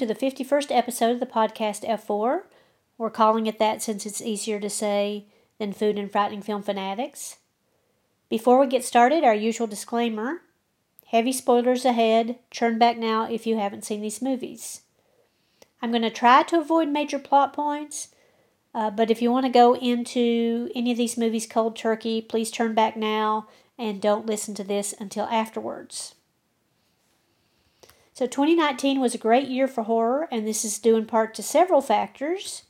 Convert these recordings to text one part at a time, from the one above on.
To the 51st episode of the podcast F4. We're calling it that since it's easier to say than Food and Frightening Film Fanatics. Before we get started, our usual disclaimer heavy spoilers ahead. Turn back now if you haven't seen these movies. I'm going to try to avoid major plot points, uh, but if you want to go into any of these movies cold turkey, please turn back now and don't listen to this until afterwards. So 2019 was a great year for horror, and this is due in part to several factors.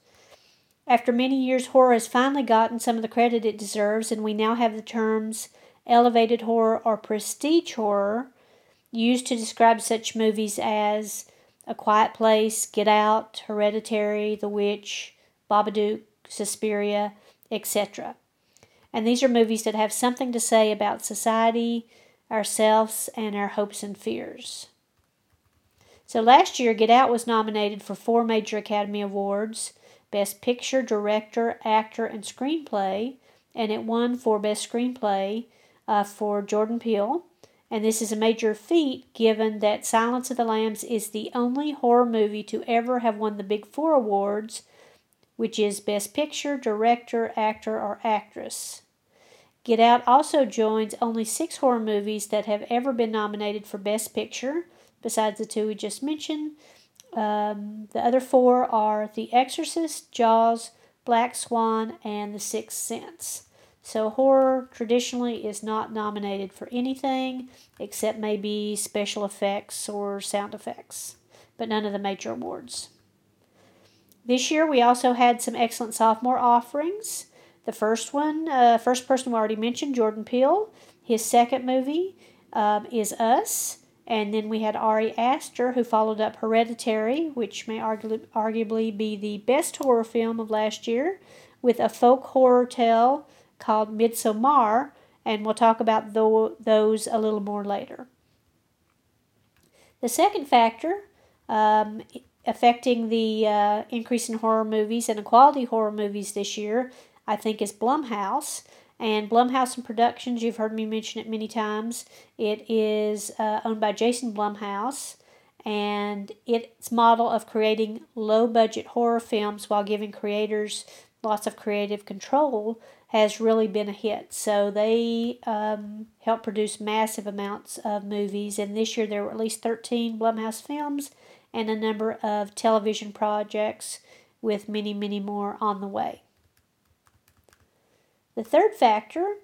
After many years, horror has finally gotten some of the credit it deserves, and we now have the terms elevated horror or prestige horror used to describe such movies as A Quiet Place, Get Out, Hereditary, The Witch, Babadook, Suspiria, etc. And these are movies that have something to say about society, ourselves, and our hopes and fears. So last year, Get Out was nominated for four major Academy Awards Best Picture, Director, Actor, and Screenplay, and it won for Best Screenplay uh, for Jordan Peele. And this is a major feat given that Silence of the Lambs is the only horror movie to ever have won the Big Four awards, which is Best Picture, Director, Actor, or Actress. Get Out also joins only six horror movies that have ever been nominated for Best Picture besides the two we just mentioned. Um, the other four are The Exorcist, Jaws, Black Swan, and The Sixth Sense. So, horror traditionally is not nominated for anything except maybe special effects or sound effects, but none of the major awards. This year we also had some excellent sophomore offerings. The first one, uh, first person we already mentioned, Jordan Peele. His second movie um, is Us. And then we had Ari Aster, who followed up Hereditary, which may argu- arguably be the best horror film of last year, with a folk horror tale called Midsommar, and we'll talk about th- those a little more later. The second factor um, affecting the uh, increase in horror movies and the quality horror movies this year, I think, is Blumhouse. And Blumhouse Productions, you've heard me mention it many times. It is uh, owned by Jason Blumhouse, and its model of creating low budget horror films while giving creators lots of creative control has really been a hit. So they um, help produce massive amounts of movies, and this year there were at least 13 Blumhouse films and a number of television projects with many, many more on the way. The third factor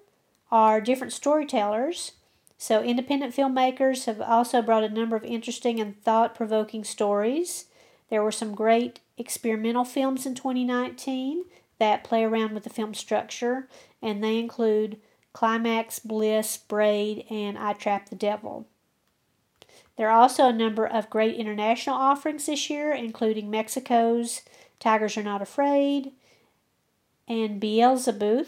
are different storytellers. So, independent filmmakers have also brought a number of interesting and thought provoking stories. There were some great experimental films in 2019 that play around with the film structure, and they include Climax, Bliss, Braid, and I Trap the Devil. There are also a number of great international offerings this year, including Mexico's Tigers Are Not Afraid and Beelzebub,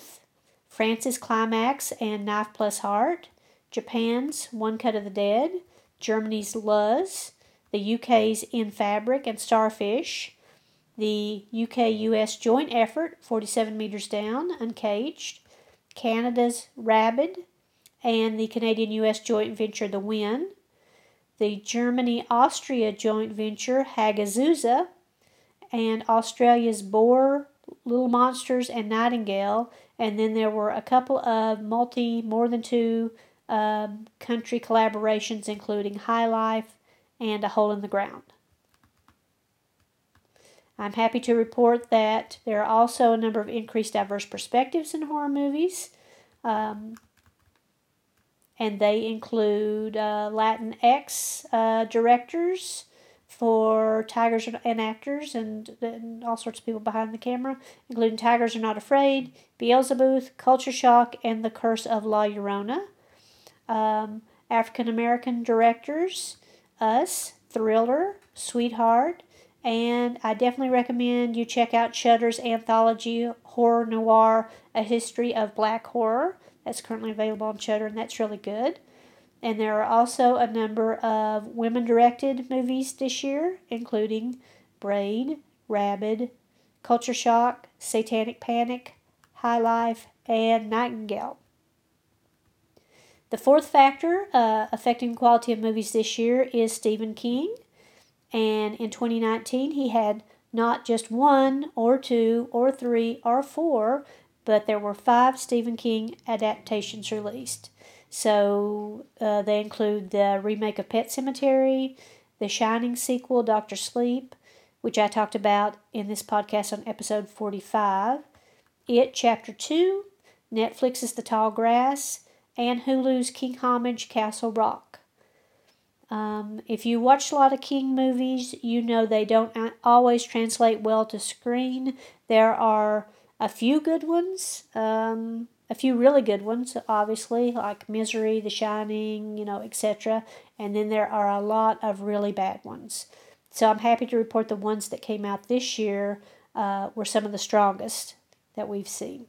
France's Climax and Knife Plus Heart, Japan's One Cut of the Dead, Germany's Luz, the UK's In Fabric and Starfish, the UK US joint effort 47 meters down, Uncaged, Canada's Rabid, and the Canadian US joint venture The Wind, the Germany Austria joint venture Hagazussa, and Australia's Boar, Little Monsters, and Nightingale, and then there were a couple of multi, more than two um, country collaborations, including High Life and A Hole in the Ground. I'm happy to report that there are also a number of increased diverse perspectives in horror movies. Um, and they include uh, Latinx uh, directors, for tigers and actors and, and all sorts of people behind the camera, including Tigers Are Not Afraid, Beelzebub, Culture Shock, and The Curse of La Llorona. Um, African American directors, Us, Thriller, Sweetheart, and I definitely recommend you check out Shudder's anthology Horror Noir: A History of Black Horror. That's currently available on Shudder, and that's really good. And there are also a number of women directed movies this year, including Braid, Rabid, Culture Shock, Satanic Panic, High Life, and Nightingale. The fourth factor uh, affecting quality of movies this year is Stephen King. And in 2019, he had not just one or two or three or four, but there were five Stephen King adaptations released. So uh, they include the remake of Pet Sematary, the Shining sequel, Doctor Sleep, which I talked about in this podcast on episode 45, It Chapter 2, Netflix's The Tall Grass, and Hulu's King Homage Castle Rock. Um, if you watch a lot of King movies, you know they don't always translate well to screen. There are a few good ones, um, a few really good ones, obviously, like Misery, The Shining, you know, etc. And then there are a lot of really bad ones. So I'm happy to report the ones that came out this year uh, were some of the strongest that we've seen.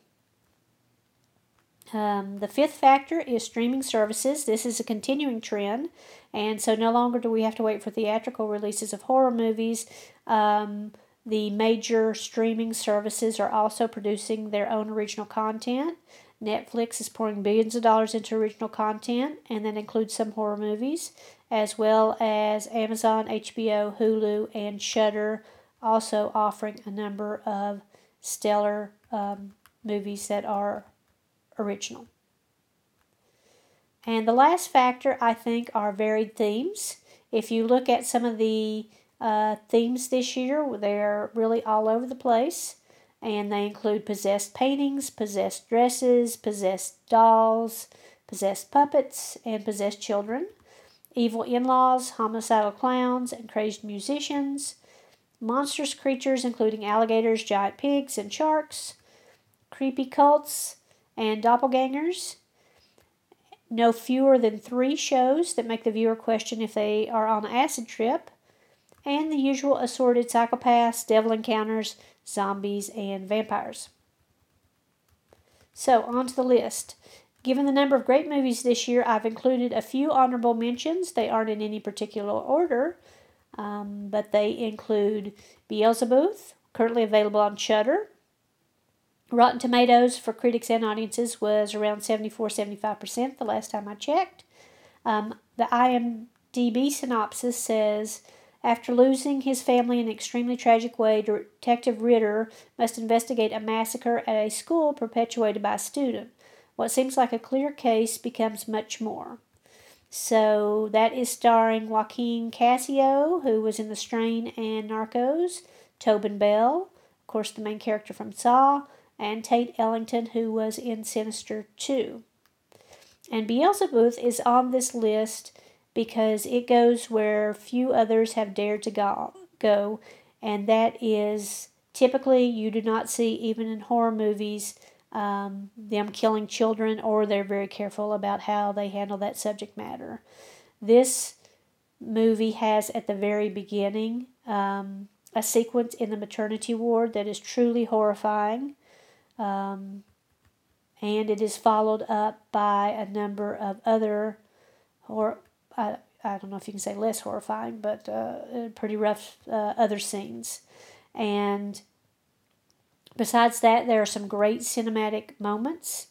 Um, the fifth factor is streaming services. This is a continuing trend, and so no longer do we have to wait for theatrical releases of horror movies. Um, the major streaming services are also producing their own original content. Netflix is pouring billions of dollars into original content, and that includes some horror movies, as well as Amazon, HBO, Hulu, and Shudder, also offering a number of stellar um, movies that are original. And the last factor, I think, are varied themes. If you look at some of the uh, themes this year, they're really all over the place. And they include possessed paintings, possessed dresses, possessed dolls, possessed puppets, and possessed children, evil in laws, homicidal clowns, and crazed musicians, monstrous creatures, including alligators, giant pigs, and sharks, creepy cults, and doppelgangers. No fewer than three shows that make the viewer question if they are on an acid trip, and the usual assorted psychopaths, devil encounters, zombies, and vampires. So, on to the list. Given the number of great movies this year, I've included a few honorable mentions. They aren't in any particular order, um, but they include Beelzebub, currently available on Shudder, Rotten Tomatoes for critics and audiences was around 74 75% the last time I checked. Um, the IMDb synopsis says After losing his family in an extremely tragic way, Detective Ritter must investigate a massacre at a school perpetuated by a student. What seems like a clear case becomes much more. So that is starring Joaquin Cosio, who was in The Strain and Narcos, Tobin Bell, of course, the main character from Saw and Tate Ellington, who was in Sinister 2. And Beelzebub is on this list because it goes where few others have dared to go, go and that is typically you do not see, even in horror movies, um, them killing children, or they're very careful about how they handle that subject matter. This movie has at the very beginning um, a sequence in the maternity ward that is truly horrifying. Um, and it is followed up by a number of other, or I, I don't know if you can say less horrifying, but uh, pretty rough uh, other scenes. And besides that, there are some great cinematic moments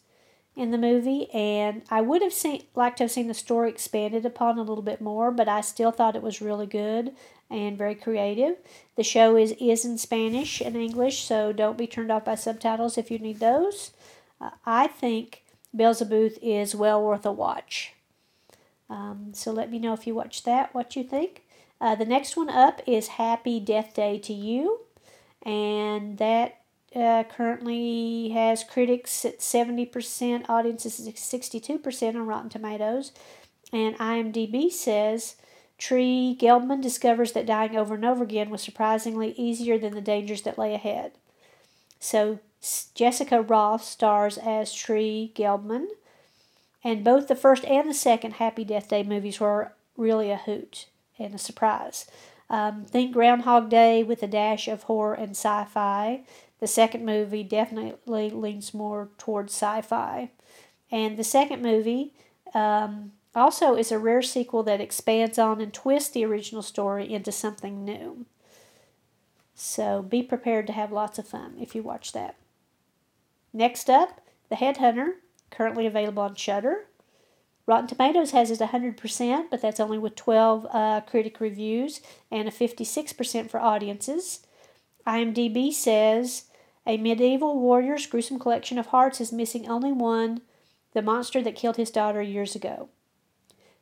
in the movie, and I would have seen liked to have seen the story expanded upon a little bit more, but I still thought it was really good and very creative. The show is is in Spanish and English, so don't be turned off by subtitles if you need those. Uh, I think Beelzebub is well worth a watch. Um, so let me know if you watch that, what you think. Uh, the next one up is Happy Death Day to You, and that uh, currently has critics at 70%, audiences at 62% on Rotten Tomatoes, and IMDb says Tree Gelbman discovers that dying over and over again was surprisingly easier than the dangers that lay ahead. So Jessica Rothe stars as Tree Gelbman, and both the first and the second Happy Death Day movies were really a hoot and a surprise. Um, think Groundhog Day with a dash of horror and sci fi. The second movie definitely leans more towards sci fi. And the second movie um, also is a rare sequel that expands on and twists the original story into something new. So be prepared to have lots of fun if you watch that. Next up, The Headhunter, currently available on Shudder. Rotten Tomatoes has it 100%, but that's only with 12 uh, critic reviews and a 56% for audiences. IMDb says a medieval warrior's gruesome collection of hearts is missing only one the monster that killed his daughter years ago.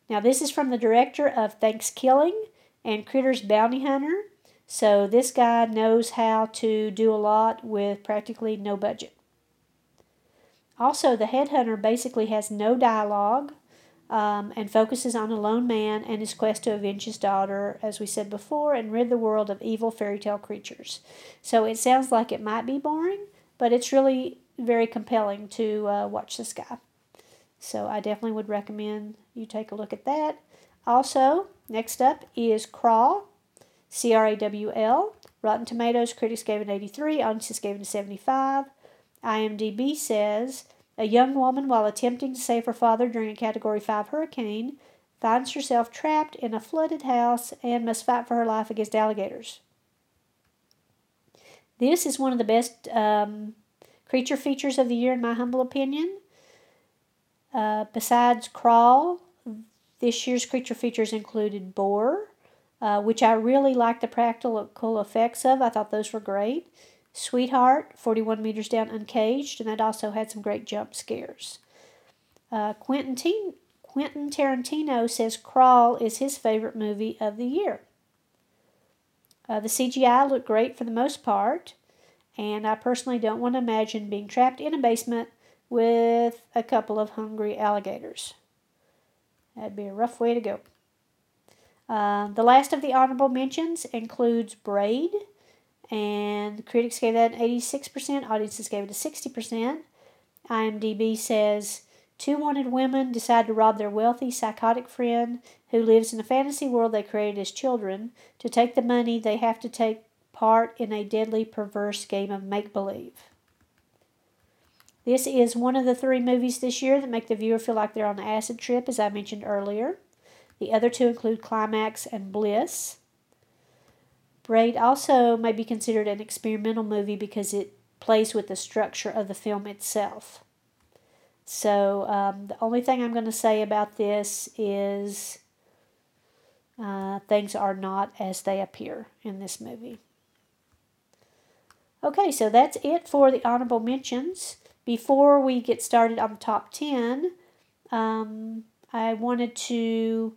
Now, this is from the director of Thanksgiving and Critters Bounty Hunter. So, this guy knows how to do a lot with practically no budget. Also, The Headhunter basically has no dialogue um, and focuses on a lone man and his quest to avenge his daughter, as we said before, and rid the world of evil fairy tale creatures. So, it sounds like it might be boring, but it's really very compelling to uh, watch this guy. So I definitely would recommend you take a look at that. Also, next up is Crawl, C R A W L. Rotten Tomatoes, critics gave it 83, audiences gave it a 75. IMDb says a young woman, while attempting to save her father during a Category 5 hurricane, finds herself trapped in a flooded house and must fight for her life against alligators. This is one of the best um, creature features of the year, in my humble opinion. Uh, besides Crawl, this year's creature features included Boar, uh, which I really liked the practical effects of. I thought those were great. Sweetheart, 41 meters down, uncaged, and that also had some great jump scares. Uh, Quentin, T- Quentin Tarantino says Crawl is his favorite movie of the year. Uh, the CGI looked great for the most part, and I personally don't want to imagine being trapped in a basement with a couple of hungry alligators. That'd be a rough way to go. Uh, the last of the honorable mentions includes Braid, and critics gave that an 86%, audiences gave it a 60%. IMDb says two wanted women decide to rob their wealthy, psychotic friend who lives in a fantasy world they created as children. To take the money, they have to take part in a deadly, perverse game of make believe. This is one of the three movies this year that make the viewer feel like they're on an acid trip, as I mentioned earlier. The other two include Climax and Bliss. Braid also may be considered an experimental movie because it plays with the structure of the film itself. So, um, the only thing I'm going to say about this is uh, things are not as they appear in this movie. Okay, so that's it for the honorable mentions. Before we get started on the top 10, um, I wanted to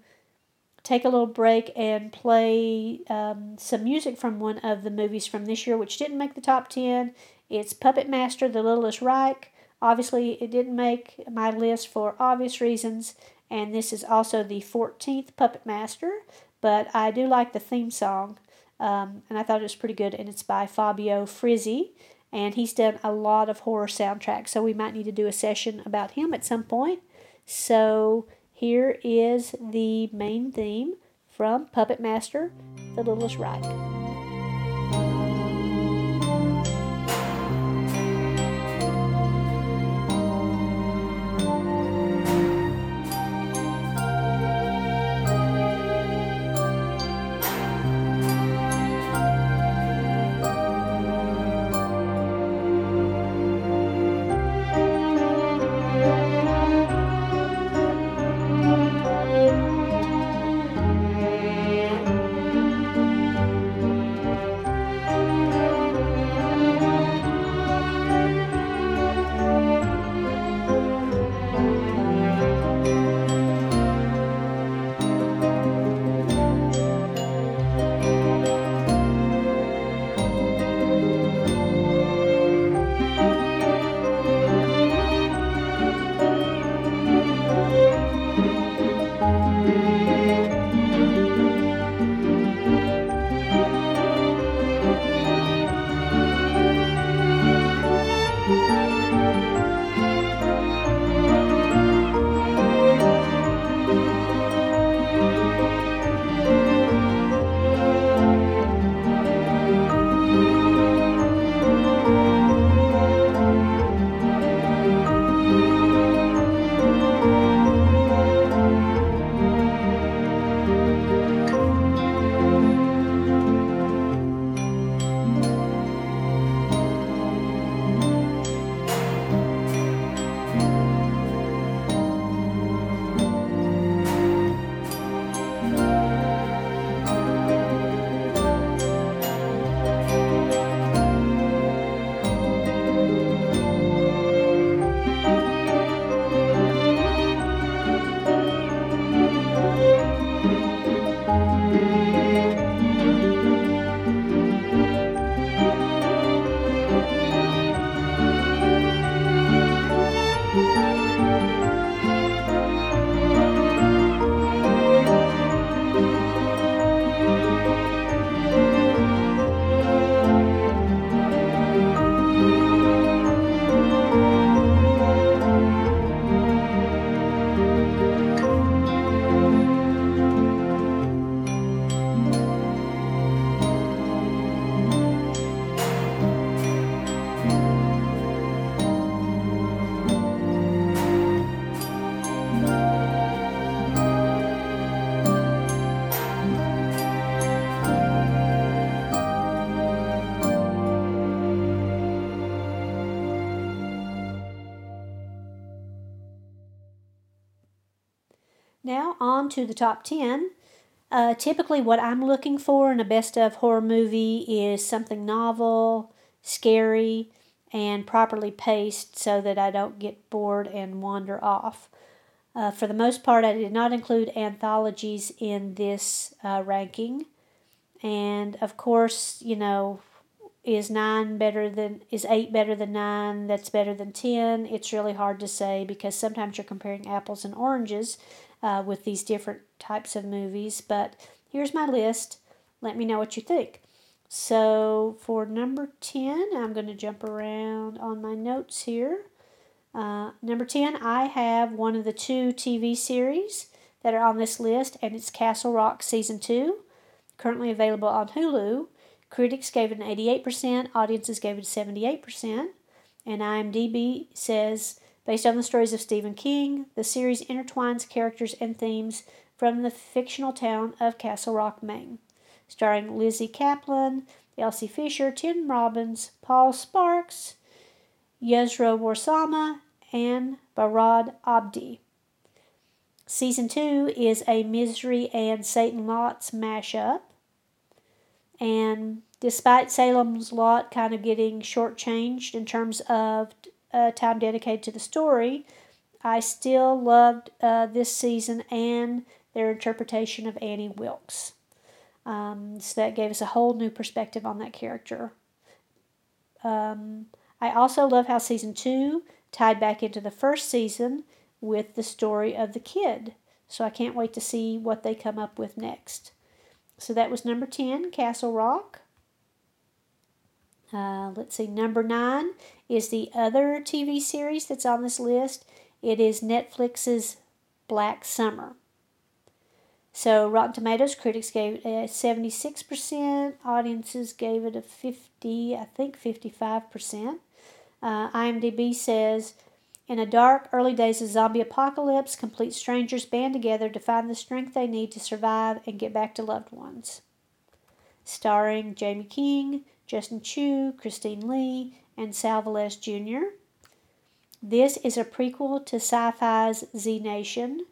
take a little break and play um, some music from one of the movies from this year, which didn't make the top 10. It's Puppet Master, The Littlest Reich. Obviously, it didn't make my list for obvious reasons, and this is also the 14th Puppet Master, but I do like the theme song, um, and I thought it was pretty good, and it's by Fabio Frizzi and he's done a lot of horror soundtracks. So we might need to do a session about him at some point. So here is the main theme from Puppet Master, The Littlest Reich. To the top 10. Uh, typically, what I'm looking for in a best of horror movie is something novel, scary, and properly paced so that I don't get bored and wander off. Uh, for the most part, I did not include anthologies in this uh, ranking. And of course, you know, is nine better than, is eight better than nine? That's better than 10. It's really hard to say because sometimes you're comparing apples and oranges uh, with these different types of movies. But here's my list. Let me know what you think. So for number 10, I'm going to jump around on my notes here. Uh, number 10, I have one of the two TV series that are on this list, and it's Castle Rock Season 2, currently available on Hulu. Critics gave it an 88%, audiences gave it a 78%, and IMDb says, based on the stories of Stephen King, the series intertwines characters and themes from the fictional town of Castle Rock, Maine starring Lizzy Caplan, Elsie Fisher, Tim Robbins, Paul Sparks, Yusra Warsama, and Barkhad Abdi. Season 2 is a Misery and Salem's Lot mashup. And despite Salem's Lot kind of getting shortchanged in terms of uh, time dedicated to the story, I still loved uh, this season and their interpretation of Annie Wilkes. Um, so that gave us a whole new perspective on that character. Um, I also love how season two tied back into the first season with the story of the kid. So I can't wait to see what they come up with next. So that was number 10, Castle Rock. Uh, let's see, number 9 is the other TV series that's on this list. It is Netflix's Black Summer. So Rotten Tomatoes critics gave it a 76%, audiences gave it a 50, I think 55%. Uh, IMDb says, in a dark, early days of zombie apocalypse, complete strangers band together to find the strength they need to survive and get back to loved ones. Starring Jaime King, Justin Chu, Christine Lee, and Sal Velez Jr. This is a prequel to Syfy's Z Nation,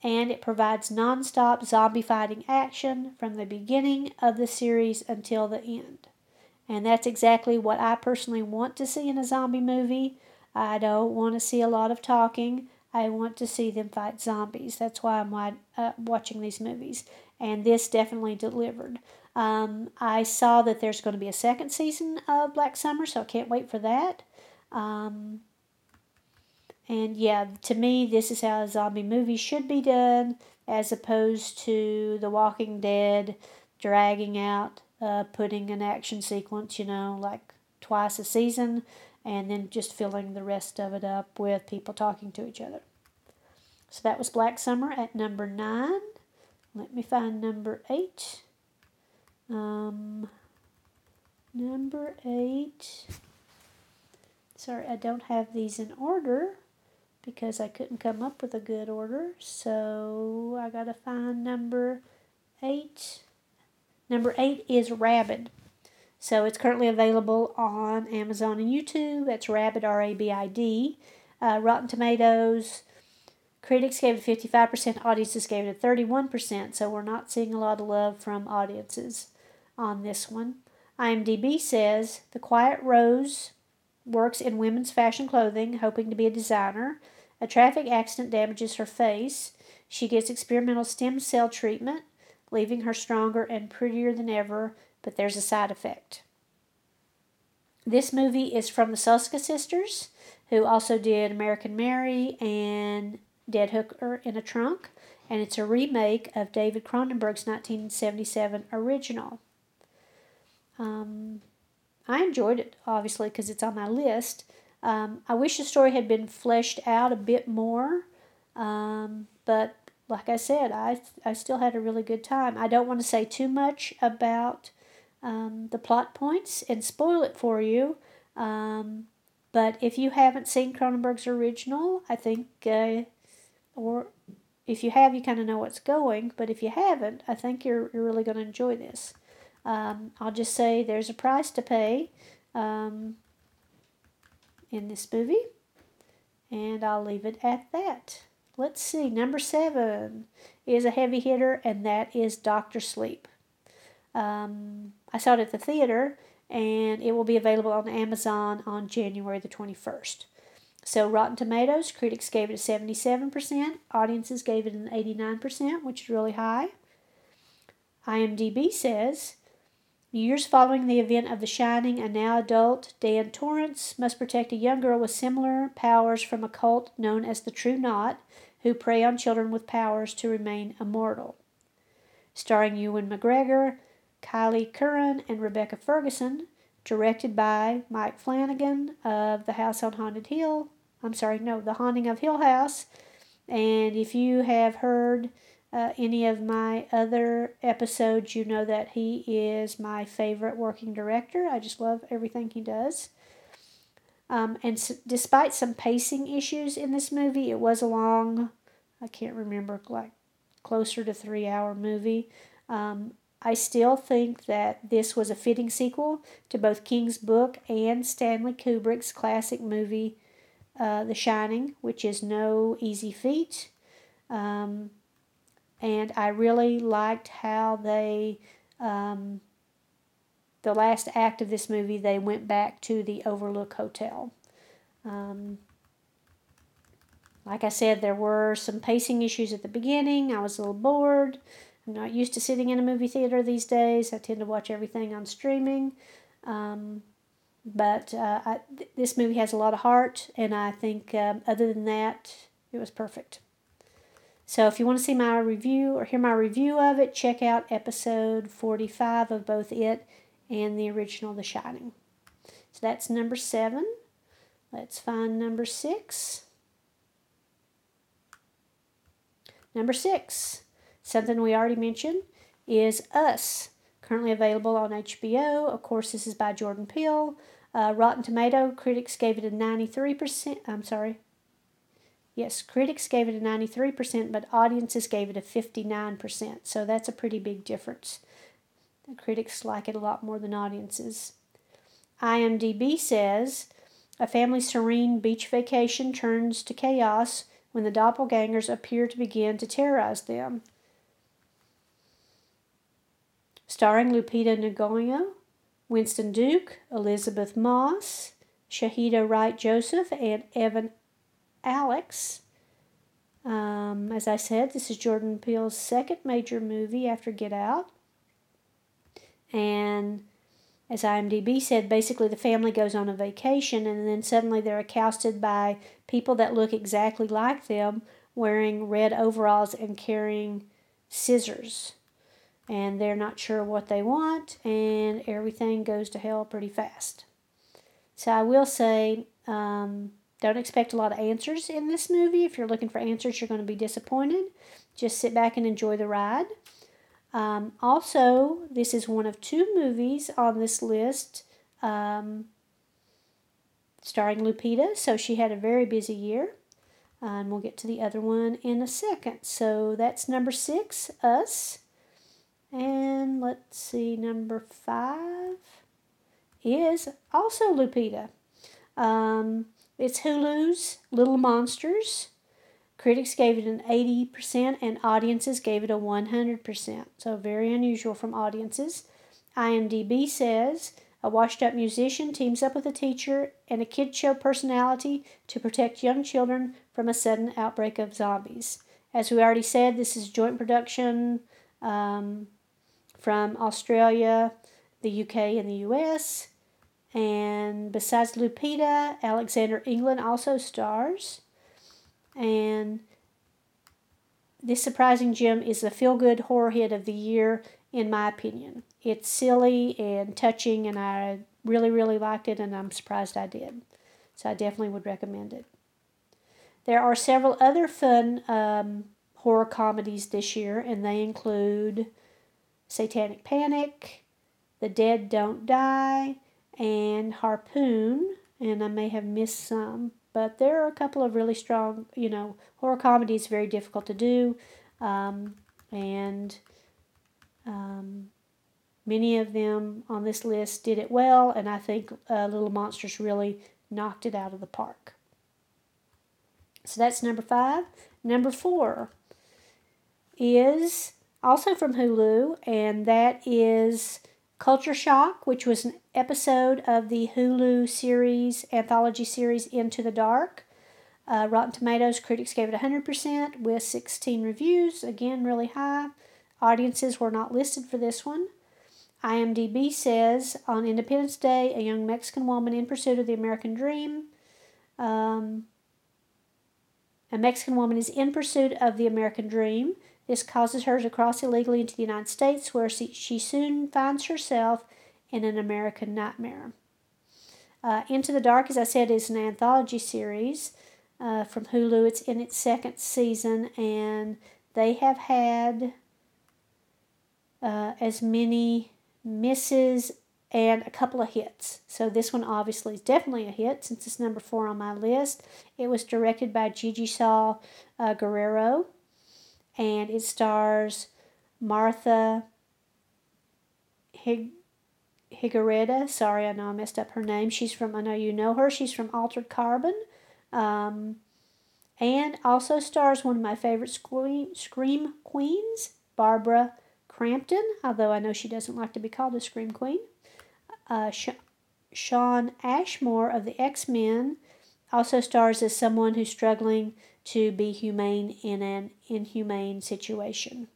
and it provides non-stop zombie fighting action from the beginning of the series until the end. And that's exactly what I personally want to see in a zombie movie. I don't want to see a lot of talking. I want to see them fight zombies. That's why I'm uh, watching these movies. And this definitely delivered. Um, I saw that there's going to be a second season of Black Summer, so I can't wait for that. Um, and yeah, to me, this is how a zombie movie should be done, as opposed to The Walking Dead dragging out, uh, putting an action sequence, you know, like twice a season, and then just filling the rest of it up with people talking to each other. So that was Black Summer at number nine. Let me find number eight. Um, number eight. Sorry, I don't have these in order because I couldn't come up with a good order. So I got to find number eight. Number eight is Rabid. So it's currently available on Amazon and YouTube. That's Rabid, R A B I D. Uh, Rotten Tomatoes, critics gave it 55%, audiences gave it a 31%. So we're not seeing a lot of love from audiences on this one. IMDb says The Quiet Rose works in women's fashion clothing, hoping to be a designer. A traffic accident damages her face. She gets experimental stem cell treatment, leaving her stronger and prettier than ever, but there's a side effect. This movie is from the Soska sisters, who also did American Mary and Dead Hooker in a Trunk, and it's a remake of David Cronenberg's 1977 original. Um, I enjoyed it, obviously, because it's on my list. Um, I wish the story had been fleshed out a bit more, um, but like I said, I, I still had a really good time. I don't want to say too much about um, the plot points and spoil it for you, um, but if you haven't seen Cronenberg's original, I think, uh, or if you have, you kind of know what's going, but if you haven't, I think you're, you're really going to enjoy this. Um, I'll just say there's a price to pay. Um, in this movie. And I'll leave it at that. Let's see, number seven is a heavy hitter, and that is Doctor Sleep. Um, I saw it at the theater, and it will be available on Amazon on January the 21st. So, Rotten Tomatoes, critics gave it a 77%, audiences gave it an 89%, which is really high. IMDb says Years following the event of The Shining, a now adult Dan Torrance must protect a young girl with similar powers from a cult known as the True Knot, who prey on children with powers to remain immortal. Starring Ewan McGregor, Kyliegh Curran, and Rebecca Ferguson, directed by Mike Flanagan of The House on Haunted Hill. I'm sorry, no, The Haunting of Hill House. And if you have heard uh, any of my other episodes, you know that he is my favorite working director. I just love everything he does. Um, and s- despite some pacing issues in this movie, it was a long, I can't remember, like closer to three hour movie. Um, I still think that this was a fitting sequel to both King's book and Stanley Kubrick's classic movie, uh, The Shining, which is no easy feat. Um, and I really liked how they, um, the last act of this movie, they went back to the Overlook Hotel. Um, like I said, there were some pacing issues at the beginning. I was a little bored. I'm not used to sitting in a movie theater these days. I tend to watch everything on streaming. Um, but uh, I, th- this movie has a lot of heart, and I think, um, other than that, it was perfect. So if you want to see my review or hear my review of it, check out episode 45 of both it and the original The Shining. So that's number seven. Let's find number six. Number six, something we already mentioned, is Us, currently available on HBO. Of course, this is by Jordan Peele. Uh, Rotten Tomato critics gave it a 93%. I'm sorry. Yes, critics gave it a 93%, but audiences gave it a 59%. So that's a pretty big difference. The critics like it a lot more than audiences. IMDb says a family serene beach vacation turns to chaos when the doppelgangers appear to begin to terrorize them. Starring Lupita Nyong'o, Winston Duke, Elisabeth Moss, Shahadi Wright Joseph, and Evan Alex. Um, as I said, this is Jordan Peele's second major movie after Get Out. And as IMDb said, basically the family goes on a vacation and then suddenly they're accosted by people that look exactly like them wearing red overalls and carrying scissors. And they're not sure what they want, and everything goes to hell pretty fast. So I will say, um, don't expect a lot of answers in this movie. If you're looking for answers, you're going to be disappointed. Just sit back and enjoy the ride. Um, also, this is one of two movies on this list um, starring Lupita, so she had a very busy year. Uh, and we'll get to the other one in a second. So that's number six, Us. And let's see, number five is also Lupita. Um, it's Hulu's Little Monsters. Critics gave it an 80% and audiences gave it a 100%. So, very unusual from audiences. IMDb says a washed up musician teams up with a teacher and a kid show personality to protect young children from a sudden outbreak of zombies. As we already said, this is joint production um, from Australia, the UK, and the US. And besides Lupita, Alexander England also stars. And this surprising gem is the feel good horror hit of the year, in my opinion. It's silly and touching, and I really, really liked it, and I'm surprised I did. So I definitely would recommend it. There are several other fun um, horror comedies this year, and they include Satanic Panic, The Dead Don't Die, and Harpoon, and I may have missed some, but there are a couple of really strong, you know, horror comedies very difficult to do, um, and um, many of them on this list did it well, and I think uh, Little Monsters really knocked it out of the park. So that's number five. Number four is also from Hulu, and that is Culture Shock, which was an episode of the Hulu series, anthology series Into the Dark. Uh, Rotten Tomatoes critics gave it 100% with 16 reviews, again, really high. Audiences were not listed for this one. IMDb says on Independence Day, a young Mexican woman in pursuit of the American dream. Um, a Mexican woman is in pursuit of the American dream. This causes her to cross illegally into the United States, where she soon finds herself in an American nightmare. Uh, Into the Dark, as I said, is an anthology series uh, from Hulu. It's in its second season, and they have had uh, as many misses and a couple of hits. So this one obviously is definitely a hit since it's number four on my list. It was directed by Gigi Saul uh, Guerrero, and it stars Martha Hig- Higareda. Sorry, I know I messed up her name. She's from, I know you know her. She's from Altered Carbon. Um, and also stars one of my favorite scream, scream queens, Barbara Crampton, although I know she doesn't like to be called a Scream Queen. Uh, Shawn Ashmore of the X Men also stars as someone who's struggling to be humane in an inhumane situation.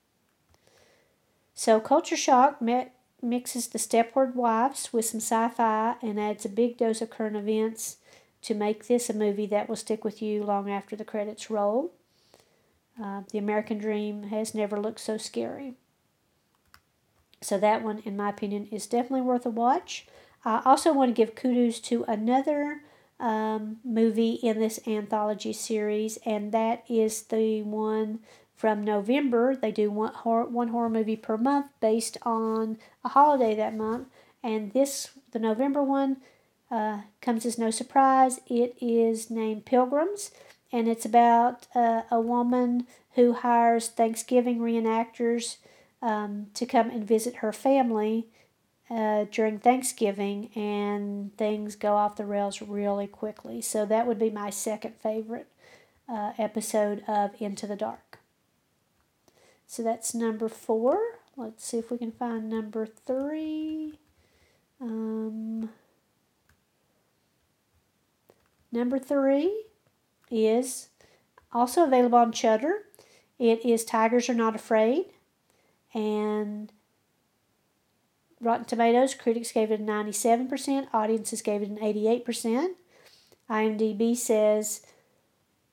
So, Culture Shock met, mixes the Stepford Wives with some sci fi and adds a big dose of current events to make this a movie that will stick with you long after the credits roll. Uh, the American Dream has never looked so scary. So that one, in my opinion, is definitely worth a watch. I also want to give kudos to another um, movie in this anthology series, and that is the one from November. They do one horror, one horror movie per month based on a holiday that month, and this the November one uh, comes as no surprise. It is named Pilgrims, and it's about uh, a woman who hires Thanksgiving reenactors um, to come and visit her family uh, during Thanksgiving, and things go off the rails really quickly. So that would be my second favorite uh, episode of Into the Dark. So that's number four. Let's see if we can find number three. Um, number three is also available on Shudder. It is Tigers Are Not Afraid and Rotten Tomatoes, critics gave it a 97%, audiences gave it an 88%. IMDb says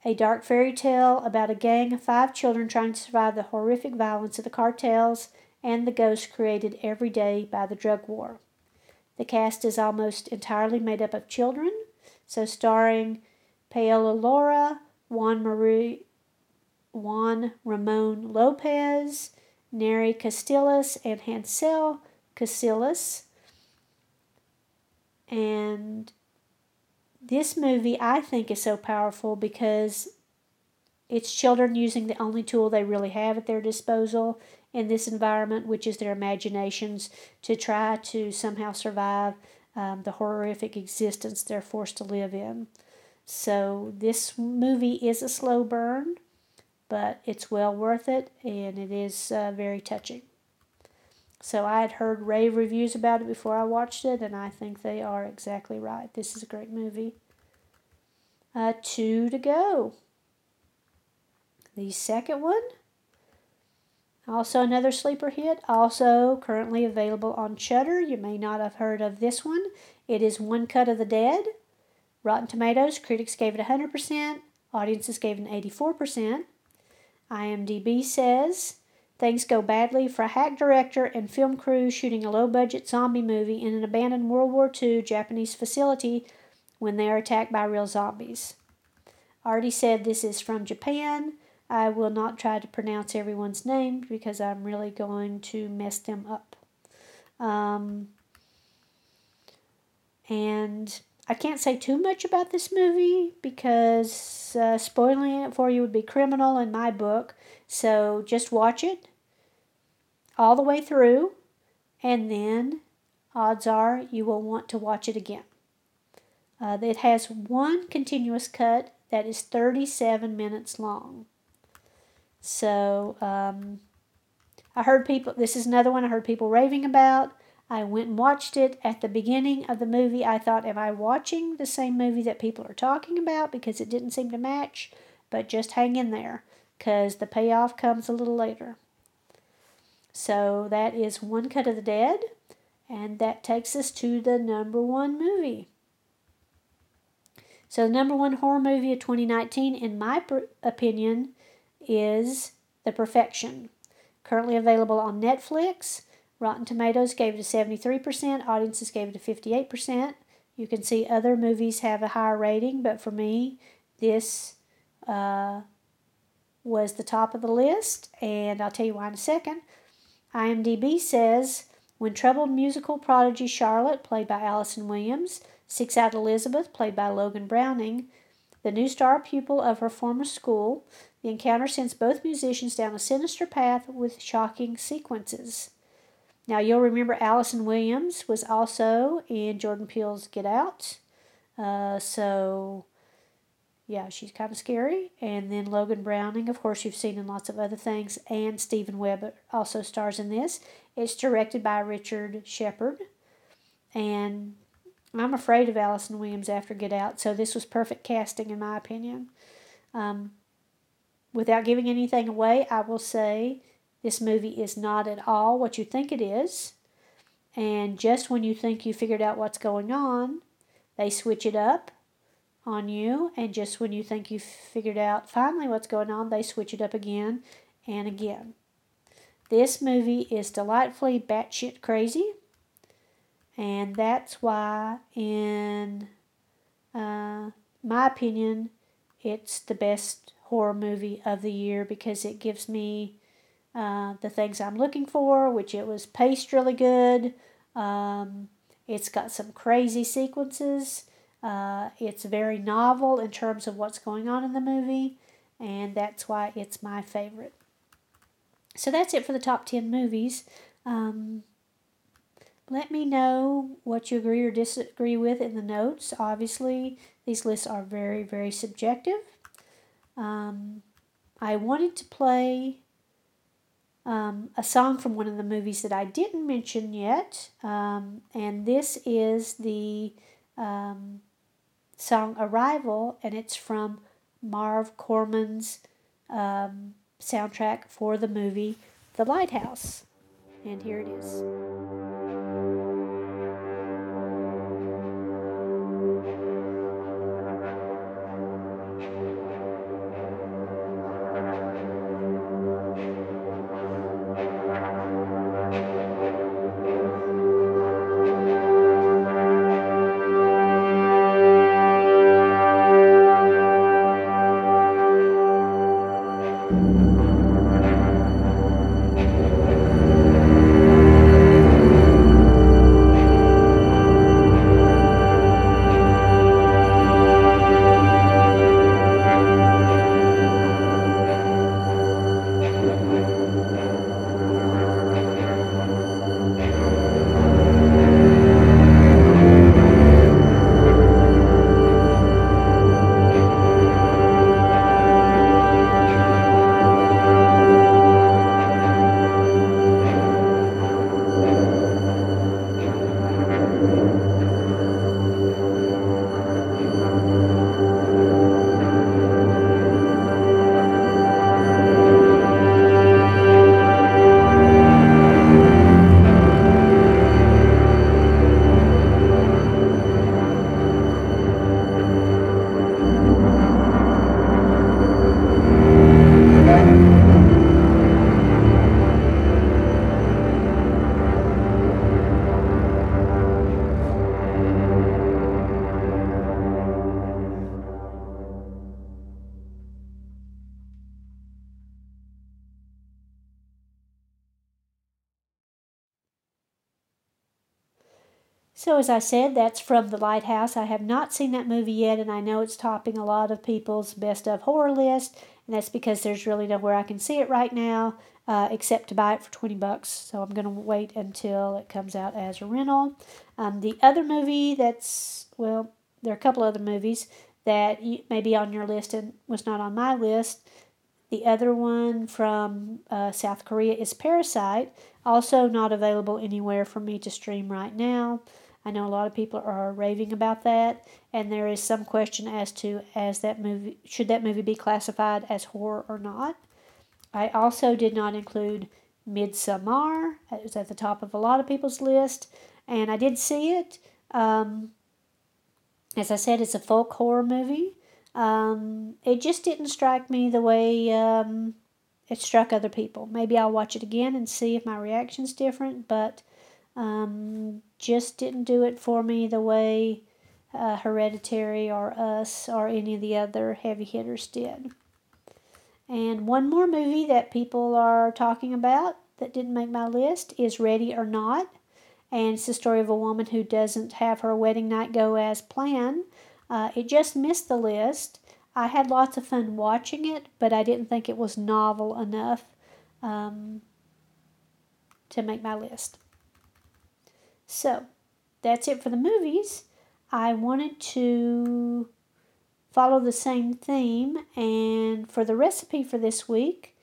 a dark fairy tale about a gang of five children trying to survive the horrific violence of the cartels and the ghosts created every day by the drug war. The cast is almost entirely made up of children, so starring Paola Lara, Juan Marie, Juan Ramon Lopez, Neri Castillas and Hansel Casillas. And this movie, I think, is so powerful because it's children using the only tool they really have at their disposal in this environment, which is their imaginations, to try to somehow survive um, the horrific existence they're forced to live in. So, this movie is a slow burn but it's well worth it and it is uh, very touching. So I had heard rave reviews about it before I watched it, and I think they are exactly right. This is a great movie. Uh, two to go. The second one, also another sleeper hit, also currently available on Shudder. You may not have heard of this one. It is One Cut of the Dead. Rotten Tomatoes, critics gave it 100%, audiences gave it an 84%. IMDb says things go badly for a hack director and film crew shooting a low budget zombie movie in an abandoned World War II Japanese facility when they are attacked by real zombies. Already said this is from Japan. I will not try to pronounce everyone's name because I'm really going to mess them up. Um, and I can't say too much about this movie because uh, spoiling it for you would be criminal in my book. So just watch it all the way through, and then odds are you will want to watch it again. Uh, it has one continuous cut that is 37 minutes long. So um, I heard people, this is another one I heard people raving about. I went and watched it at the beginning of the movie. I thought, am I watching the same movie that people are talking about? Because it didn't seem to match. But just hang in there because the payoff comes a little later. So that is One Cut of the Dead. And that takes us to the number one movie. So, the number one horror movie of 2019, in my opinion, is The Perfection. Currently available on Netflix. Rotten Tomatoes gave it a 73%, audiences gave it a 58%. You can see other movies have a higher rating, but for me, this uh, was the top of the list, and I'll tell you why in a second. IMDb says when troubled musical prodigy Charlotte, played by Allison Williams, seeks out Elizabeth, played by Logan Browning, the new star pupil of her former school, the encounter sends both musicians down a sinister path with shocking sequences. Now, you'll remember Allison Williams was also in Jordan Peele's Get Out. Uh, so, yeah, she's kind of scary. And then Logan Browning, of course, you've seen in lots of other things. And Steven Weber also stars in this. It's directed by Richard Shepard. And I'm afraid of Allison Williams after Get Out, so this was perfect casting, in my opinion. Um, without giving anything away, I will say this movie is not at all what you think it is. And just when you think you figured out what's going on, they switch it up on you. And just when you think you've figured out finally what's going on, they switch it up again and again. This movie is delightfully batshit crazy. And that's why, in uh, my opinion, it's the best horror movie of the year because it gives me uh, the things I'm looking for, which it was paced really good. Um, it's got some crazy sequences. Uh, it's very novel in terms of what's going on in the movie, and that's why it's my favorite. So that's it for the top 10 movies. Um, let me know what you agree or disagree with in the notes. Obviously, these lists are very, very subjective. Um, I wanted to play um, a song from one of the movies that I didn't mention yet, um, and this is the um, song Arrival, and it's from Mark Korven's um, soundtrack for the movie The Lighthouse. And here it is. As I said, that's from The Lighthouse. I have not seen that movie yet, and I know it's topping a lot of people's best of horror list, and that's because there's really nowhere I can see it right now uh, except to buy it for 20 bucks. So, I'm going to wait until it comes out as a rental. Um, the other movie that's, well, there are a couple other movies that may be on your list and was not on my list. The other one from uh, South Korea is Parasite, also not available anywhere for me to stream right now. I know a lot of people are raving about that, and there is some question as to as that movie should that movie be classified as horror or not. I also did not include Midsommar. It was at the top of a lot of people's list, and I did see it. Um, as I said, it's a folk horror movie. Um, it just didn't strike me the way um, it struck other people. Maybe I'll watch it again and see if my reaction's different, but um, just didn't do it for me the way uh, Hereditary or Us or any of the other heavy hitters did. And one more movie that people are talking about that didn't make my list is Ready or Not. And it's the story of a woman who doesn't have her wedding night go as planned. Uh, it just missed the list. I had lots of fun watching it, but I didn't think it was novel enough um, to make my list. So that's it for the movies. I wanted to follow the same theme, and for the recipe for this week,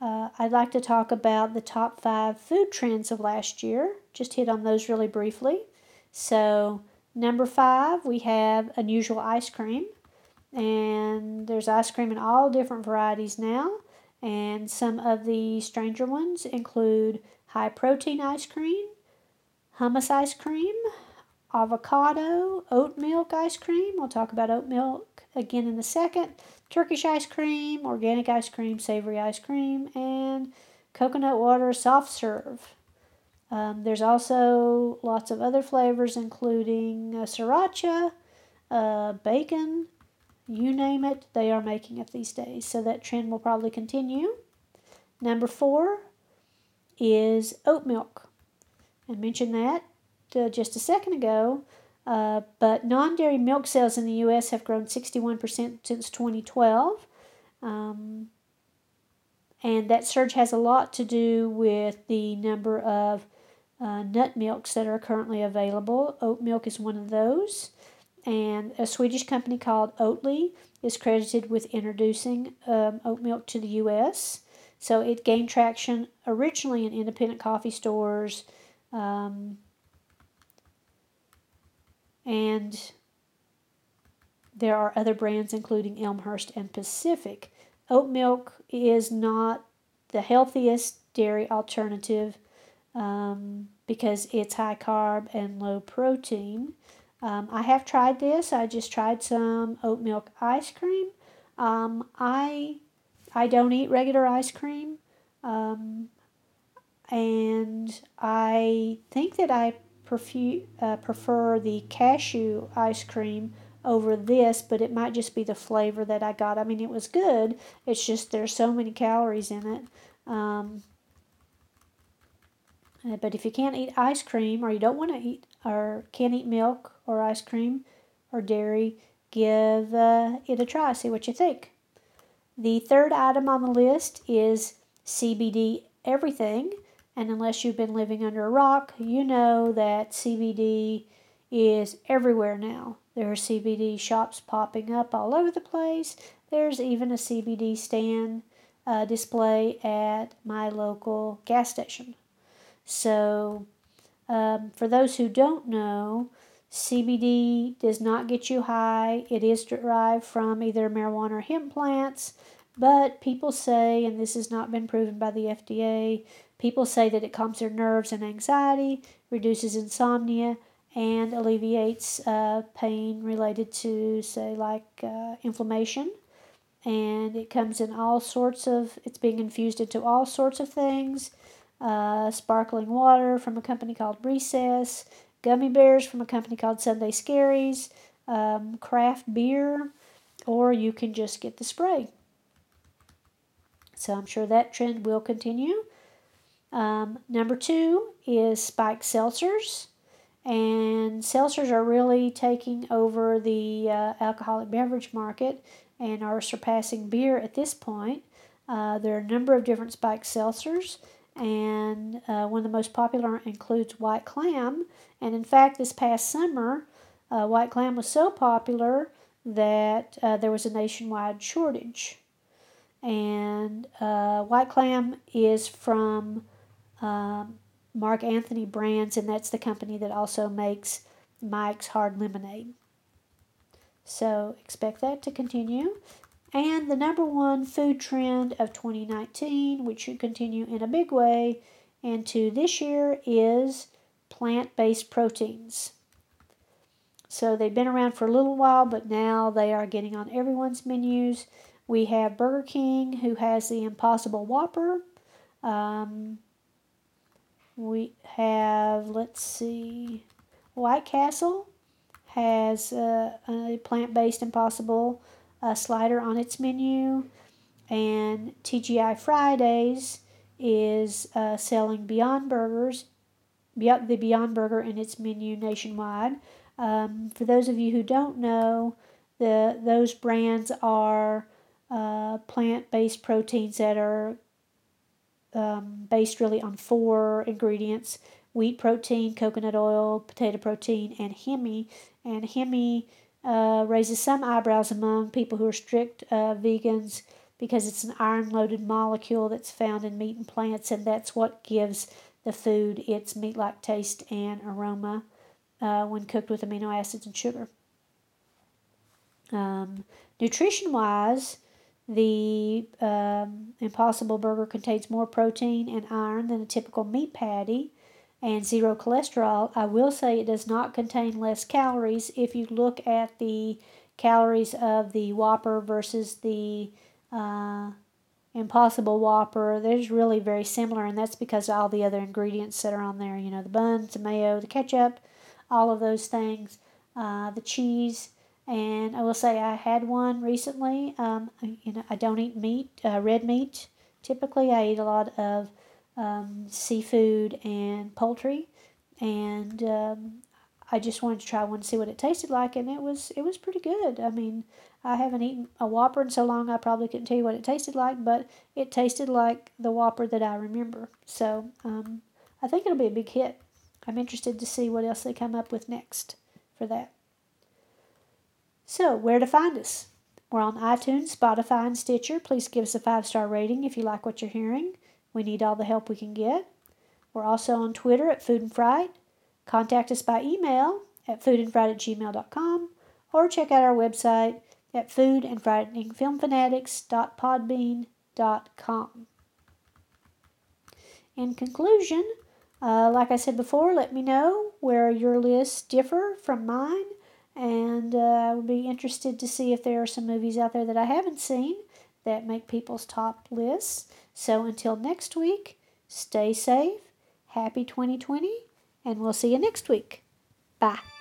uh, I'd like to talk about the top five food trends of last year. Just hit on those really briefly. So, number five, we have unusual ice cream, and there's ice cream in all different varieties now. And some of the stranger ones include high protein ice cream, hummus ice cream, avocado, oat milk ice cream. We'll talk about oat milk again in a second. Turkish ice cream, organic ice cream, savory ice cream, and coconut water soft serve. Um, there's also lots of other flavors, including uh, sriracha, uh, bacon, you name it, they are making it these days. So that trend will probably continue. Number four is oat milk. I mentioned that uh, just a second ago. Uh, but non dairy milk sales in the U.S. have grown 61% since 2012. Um, and that surge has a lot to do with the number of uh, nut milks that are currently available. Oat milk is one of those. And a Swedish company called Oatly is credited with introducing um, oat milk to the U.S. So it gained traction originally in independent coffee stores um, and there are other brands, including Elmhurst and Pacific. Oat milk is not the healthiest dairy alternative um, because it's high carb and low protein. Um, I have tried this. I just tried some oat milk ice cream. Um, I I don't eat regular ice cream. Um, and I think that I prefer, uh, prefer the cashew ice cream over this, but it might just be the flavor that I got. I mean, it was good. It's just there's so many calories in it. Um, uh, but if you can't eat ice cream, or you don't want to eat, or can't eat milk or ice cream or dairy, give uh, it a try. See what you think. The third item on the list is CBD everything. And unless you've been living under a rock, you know that CBD is everywhere now. There are CBD shops popping up all over the place. There's even a CBD stand uh, display at my local gas station. So, um, for those who don't know, CBD does not get you high. It is derived from either marijuana or hemp plants, but people say, and this has not been proven by the FDA, People say that it calms their nerves and anxiety, reduces insomnia, and alleviates uh, pain related to, say, like uh, inflammation. And it comes in all sorts of, it's being infused into all sorts of things. Uh, sparkling water from a company called Recess, gummy bears from a company called Sunday Scaries, um, craft beer, or you can just get the spray. So I'm sure that trend will continue. Um, number two is spiked seltzers. And seltzers are really taking over the uh, alcoholic beverage market and are surpassing beer at this point. Uh, there are a number of different spiked seltzers, and uh, one of the most popular includes White Claw. And in fact, this past summer, uh, White Claw was so popular that uh, there was a nationwide shortage. And uh, White Claw is from um, Mark Anthony Brands, and that's the company that also makes Mike's Hard Lemonade. So expect that to continue. And the number one food trend of 2019, which should continue in a big way into this year, is plant based proteins. So they've been around for a little while, but now they are getting on everyone's menus. We have Burger King, who has the Impossible Whopper. Um, we have, let's see, White Castle has uh, a plant based Impossible slider on its menu. And TGI Fridays is uh, selling Beyond Burgers, the Beyond Burger in its menu nationwide. Um, for those of you who don't know, the those brands are uh, plant-based proteins that are um, based really on four ingredients: wheat protein, coconut oil, potato protein, and hemi. And hemi uh, raises some eyebrows among people who are strict uh, vegans because it's an iron-loaded molecule that's found in meat and plants, and that's what gives the food its meat-like taste and aroma uh, when cooked with amino acids and sugar. Um, nutrition wise, the um, Impossible Burger contains more protein and iron than a typical meat patty and zero cholesterol. I will say it does not contain less calories. If you look at the calories of the Whopper versus the uh, Impossible Whopper, there's really very similar, and that's because all the other ingredients that are on there, you know, the buns, the mayo, the ketchup, all of those things, uh, the cheese. And I will say I had one recently. Um, you know, I don't eat meat, uh, red meat. Typically, I eat a lot of um, seafood and poultry, and um, I just wanted to try one to see what it tasted like, and it was it was pretty good. I mean, I haven't eaten a Whopper in so long I probably couldn't tell you what it tasted like, but it tasted like the Whopper that I remember. So um, I think it'll be a big hit. I'm interested to see what else they come up with next for that. So, where to find us? We're on iTunes, Spotify, and Stitcher. Please give us a five star rating if you like what you're hearing. We need all the help we can get. We're also on Twitter at Food and Fright. Contact us by email at foodandfright at gmail.com or check out our website at foodandfrighteningfilmfanatics.podbean.com. In conclusion, uh, like I said before, let me know where your lists differ from mine, and uh, I would be interested to see if there are some movies out there that I haven't seen that make people's top lists. So until next week, stay safe, happy 2020, and we'll see you next week. Bye.